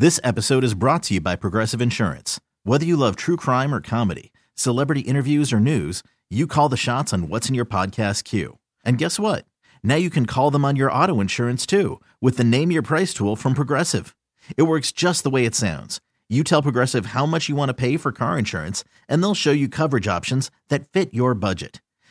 This episode is brought to you by Progressive Insurance. Whether you love true crime or comedy, celebrity interviews or news, you call the shots on what's in your podcast queue. And guess what? Now you can call them on your auto insurance too with the Name Your Price tool from Progressive. It works just the way it sounds. You tell Progressive how much you want to pay for car insurance, and they'll show you coverage options that fit your budget.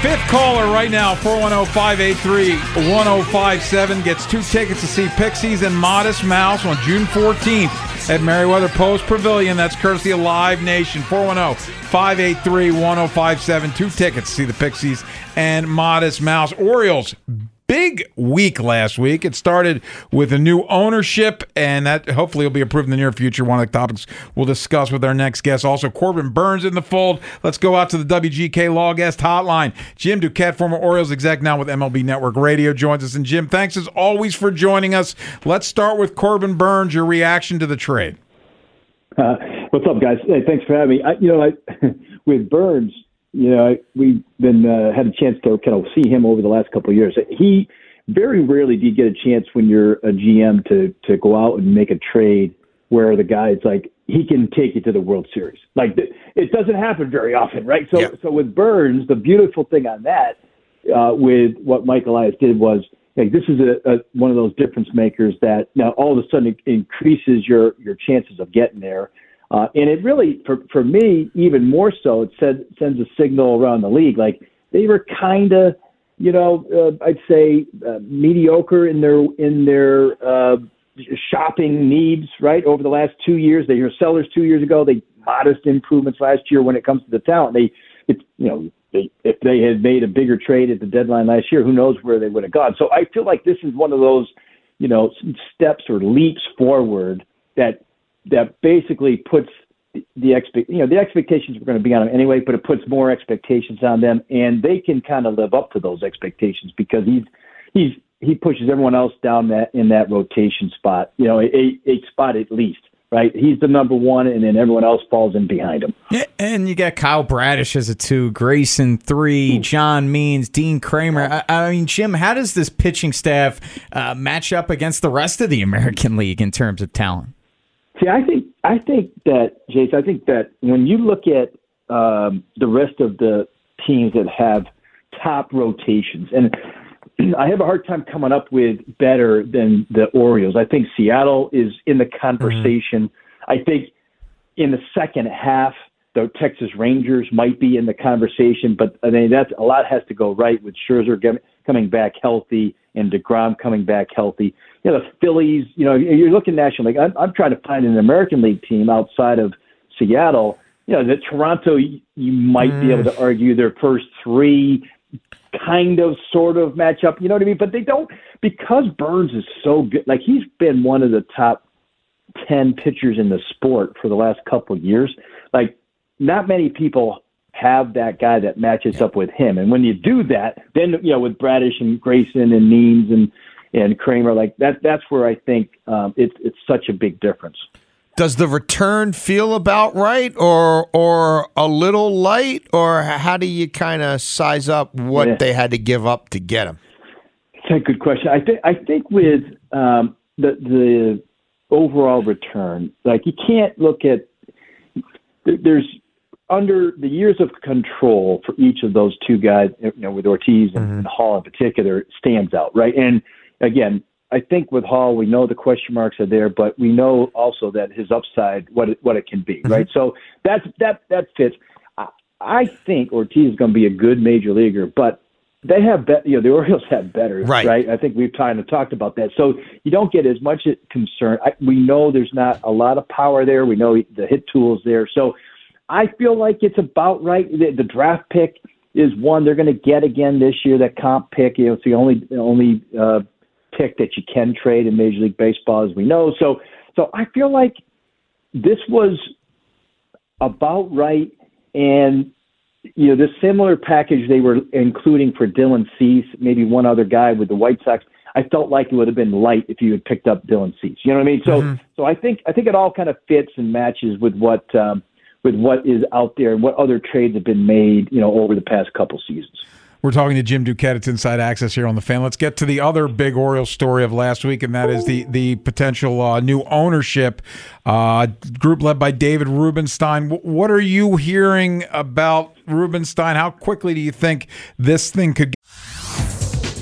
Fifth caller right now, 410-583-1057 gets two tickets to see Pixies and Modest Mouse on June 14th at Merriweather Post Pavilion. That's courtesy of Live Nation. 410-583-1057. Two tickets to see the Pixies and Modest Mouse. Orioles big week last week. It started with a new ownership, and that hopefully will be approved in the near future. One of the topics we'll discuss with our next guest. Also, Corbin Burnes in the fold. Let's go out to the WGK Law Guest Hotline. Jim Duquette, former Orioles exec, now with MLB Network Radio, joins us. And Jim, thanks as always for joining us. Let's start with Corbin Burnes. Your reaction to the trade? Uh, what's up, guys? Hey, thanks for having me. I, you know, I, with Burnes you know, we've been uh, had a chance to kind of see him over the last couple of years. He very rarely do you get a chance when you're a GM to to go out and make a trade where the guy's like he can take you to the World Series. Like it doesn't happen very often, right? So yeah. so with Burnes, the beautiful thing on that uh, with what Mike Elias did was like this is a, a one of those difference makers that now all of a sudden increases your your chances of getting there. Uh, and it really, for for me, even more so, it said, sends a signal around the league. Like they were kind of, you know, uh, I'd say uh, mediocre in their in their uh, shopping needs. Right over the last two years, they were sellers two years ago. They modest improvements last year when it comes to the talent. They, it, you know, they, if they had made a bigger trade at the deadline last year, who knows where they would have gone. So I feel like this is one of those, you know, steps or leaps forward that that basically puts the expect you know the expectations were going to be on them anyway, but it puts more expectations on them, and they can kind of live up to those expectations because he's he's he pushes everyone else down that in that rotation spot, you know, a, a spot at least. Right, he's the number one, and then everyone else falls in behind him. Yeah, and you got Kyle Bradish as a two, Grayson three. John Means, Dean Kremer. I, I, mean, Jim, how does this pitching staff uh, match up against the rest of the American League in terms of talent? See, I think I think that Jace, I think that when you look at um, the rest of the teams that have top rotations, and I have a hard time coming up with better than the Orioles. I think Seattle is in the conversation. Mm-hmm. I think in the second half, the Texas Rangers might be in the conversation, but I mean that's a lot has to go right with Scherzer coming back healthy and Degrom coming back healthy you know, the Phillies, you know, you're looking National League. I'm, I'm trying to find an American League team outside of Seattle. You know, that Toronto, you might mm. be able to mm. argue their first three kind of sort of match up. You know what I mean? But they don't because Burnes is so good. Like he's been one of the top ten pitchers in the sport for the last couple of years. Like not many people have that guy that matches yeah. up with him. And when you do that, then you know with Bradish and Grayson and Means and and Kremer. Like that, that's where I think um, it's it's such a big difference. Does the return feel about right, or or a little light, or how do you kind of size up what yeah. they had to give up to get him? It's a good question. I think I think with um, the the overall return, like you can't look at there's under the years of control for each of those two guys, you know, with Ortiz and, mm-hmm. and Hall in particular, stands out, right? And again, I think with Hall, we know the question marks are there, but we know also that his upside, what it, what it can be, mm-hmm. right? So that's that that fits. I, I think Ortiz is going to be a good major leaguer, but they have bet you know the Orioles have better, right? right? I think we've kind of talked about that. So you don't get as much concern. I, we know there's not a lot of power there. We know the hit tools there. So I feel like it's about right. The, the draft pick is one they're going to get again this year. That comp pick, you know, it's the only only uh, pick that you can trade in Major League Baseball, as we know. So, so I feel like this was about right, and you know, the similar package they were including for Dylan Cease, maybe one other guy with the White Sox. I felt like it would have been light if you had picked up Dylan Cease. You know what I mean? So, mm-hmm. so I think I think it all kind of fits and matches with what um, with what is out there and what other trades have been made. You know, over the past couple seasons. We're talking to Jim Duquette. It's Inside Access here on the Fan. Let's get to the other big Orioles story of last week, and that is the the potential uh, new ownership uh, group led by David Rubenstein. W- what are you hearing about Rubenstein? How quickly do you think this thing could?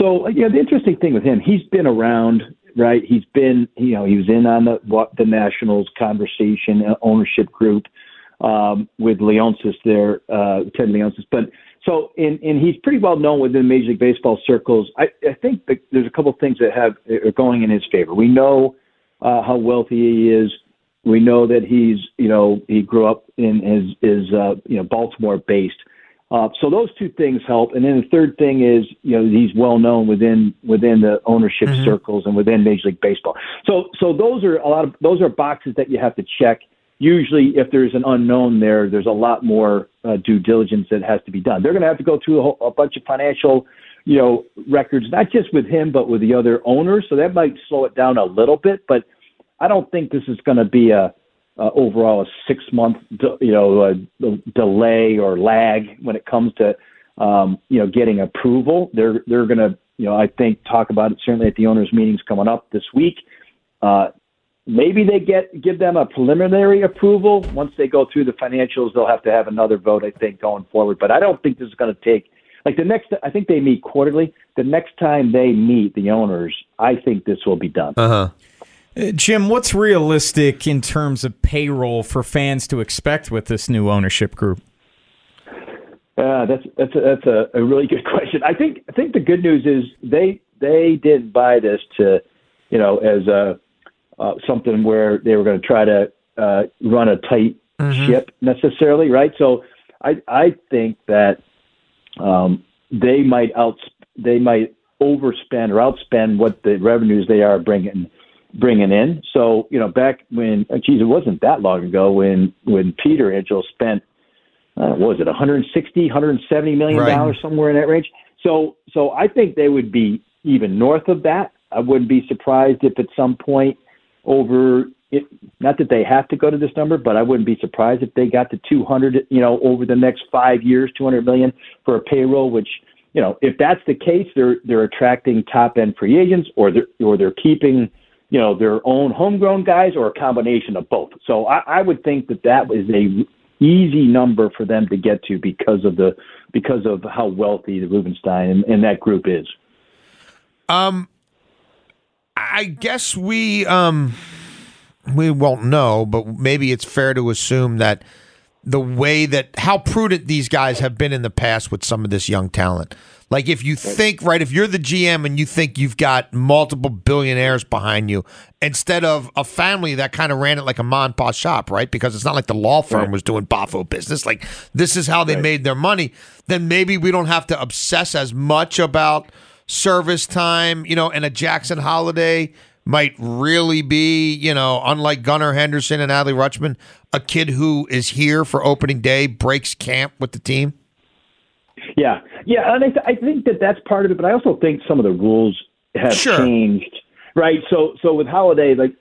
So yeah, the interesting thing with him, he's been around, right? He's been, you know, he was in on the what the Nationals conversation uh, ownership group um, with Leonsis there, uh, Ted Leonsis. But so, and and he's pretty well known within Major League Baseball circles. I, I think that there's a couple of things that have are going in his favor. We know uh, how wealthy he is. We know that he's, you know, he grew up in his is uh, you know Baltimore based. Uh, so those two things help, and then the third thing is you know he's well known within within the ownership mm-hmm. circles and within Major League Baseball. So so those are a lot of those are boxes that you have to check. Usually, if there's an unknown there, there's a lot more uh, due diligence that has to be done. They're going to have to go through a, whole, a bunch of financial, you know, records, not just with him but with the other owners. So that might slow it down a little bit, but I don't think this is going to be a uh, overall a six month you know uh, delay or lag when it comes to um, you know getting approval. They're they're going to you know I think talk about it certainly at the owners meetings coming up this week. Uh, maybe they get give them a preliminary approval. Once they go through the financials, they'll have to have another vote. I think going forward, but I don't think this is going to take. Like the next, I think they meet quarterly. The next time they meet the owners, I think this will be done. Uh huh. Jim, what's realistic in terms of payroll for fans to expect with this new ownership group? Uh, that's that's a, that's a, a really good question. I think I think the good news is they they didn't buy this to you know as a uh, something where they were going to try to uh, run a tight mm-hmm. ship necessarily, right? So I I think that um, they might out they might overspend or outspend what the revenues they are bringing bringing in. So, you know, back when, geez, it wasn't that long ago when, when Peter Angelos spent, uh, what was it, 160, 170 million dollars right. somewhere in that range. So, so I think they would be even north of that. I wouldn't be surprised if at some point over it, not that they have to go to this number, but I wouldn't be surprised if they got to 200, you know, over the next five years, 200 million for a payroll, which, you know, if that's the case, they're, they're attracting top end free agents or they're, or they're keeping, you know, their own homegrown guys or a combination of both. So I, I would think that that is a easy number for them to get to because of the because of how wealthy the Rubenstein and, and that group is. Um, I guess we um we won't know, but maybe it's fair to assume that the way that how prudent these guys have been in the past with some of this young talent. Like if you think right, if you're the GM and you think you've got multiple billionaires behind you, instead of a family that kind of ran it like a mom and pop shop, right? Because it's not like the law firm right. was doing Bafo business. Like this is how they right. made their money. Then maybe we don't have to obsess as much about service time, you know, and a Jackson Holliday might really be, you know, unlike Gunnar Henderson and Adley Rutschman, a kid who is here for opening day, breaks camp with the team. Yeah, yeah, and I, th- I think that that's part of it, but I also think some of the rules have sure. changed, right? So, so with Holliday, like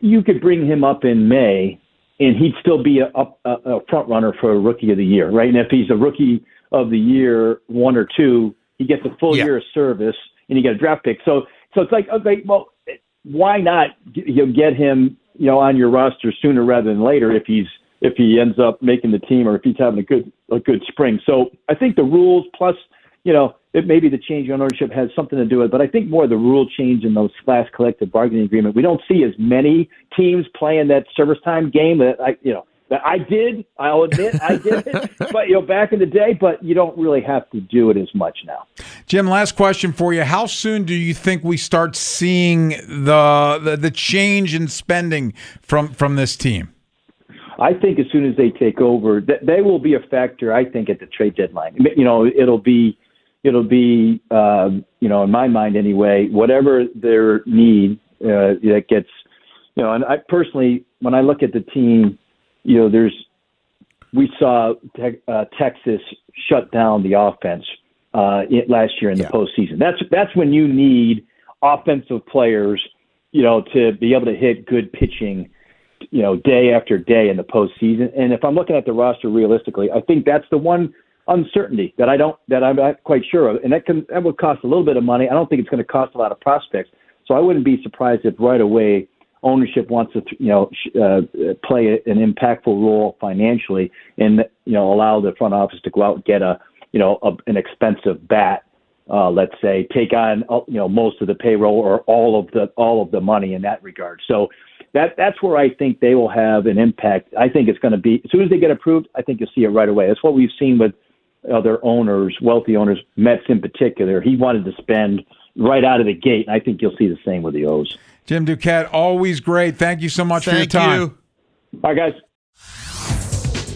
you could bring him up in May, and he'd still be a, a, a front runner for a Rookie of the Year, right? And if he's a Rookie of the Year, one or two, he gets a full yeah. year of service, and you get a draft pick. So, so it's like, okay, well, why not you know, get him, you know, on your roster sooner rather than later if he's if he ends up making the team or if he's having a good a good spring. So I think the rules plus you know it maybe the change in ownership has something to do with it, but I think more the rule change in those last collective bargaining agreement. We don't see as many teams playing that service time game that I you know that I did. I'll admit I did it, but you know back in the day. But you don't really have to do it as much now. Jim, last question for you. How soon do you think we start seeing the the, the change in spending from from this team? I think as soon as they take over, that they will be a factor. I think at the trade deadline. You know, it'll be, it'll be, uh, you know, in my mind anyway, whatever their need uh, that gets, you know. And I personally, when I look at the team, you know, there's, we saw te- uh, Texas shut down the offense uh, last year in the postseason. That's that's when you need offensive players, you know, to be able to hit good pitching you know, day after day in the postseason. And if I'm looking at the roster realistically, I think that's the one uncertainty that I don't that I'm not quite sure of, and that can that would cost a little bit of money. I don't think it's going to cost a lot of prospects, so I wouldn't be surprised if right away ownership wants to you know uh, play an impactful role financially and you know allow the front office to go out and get a you know a, an expensive bat uh, let's say, take on uh, you know most of the payroll or all of the all of the money in that regard. So that that's where I think they will have an impact. I think it's going to be as soon as they get approved. I think you'll see it right away. That's what we've seen with other owners, wealthy owners, Mets in particular. He wanted to spend right out of the gate, and I think you'll see the same with the O's. Jim Duquette, always great. Thank you so much Thank for your time. you. All right, guys.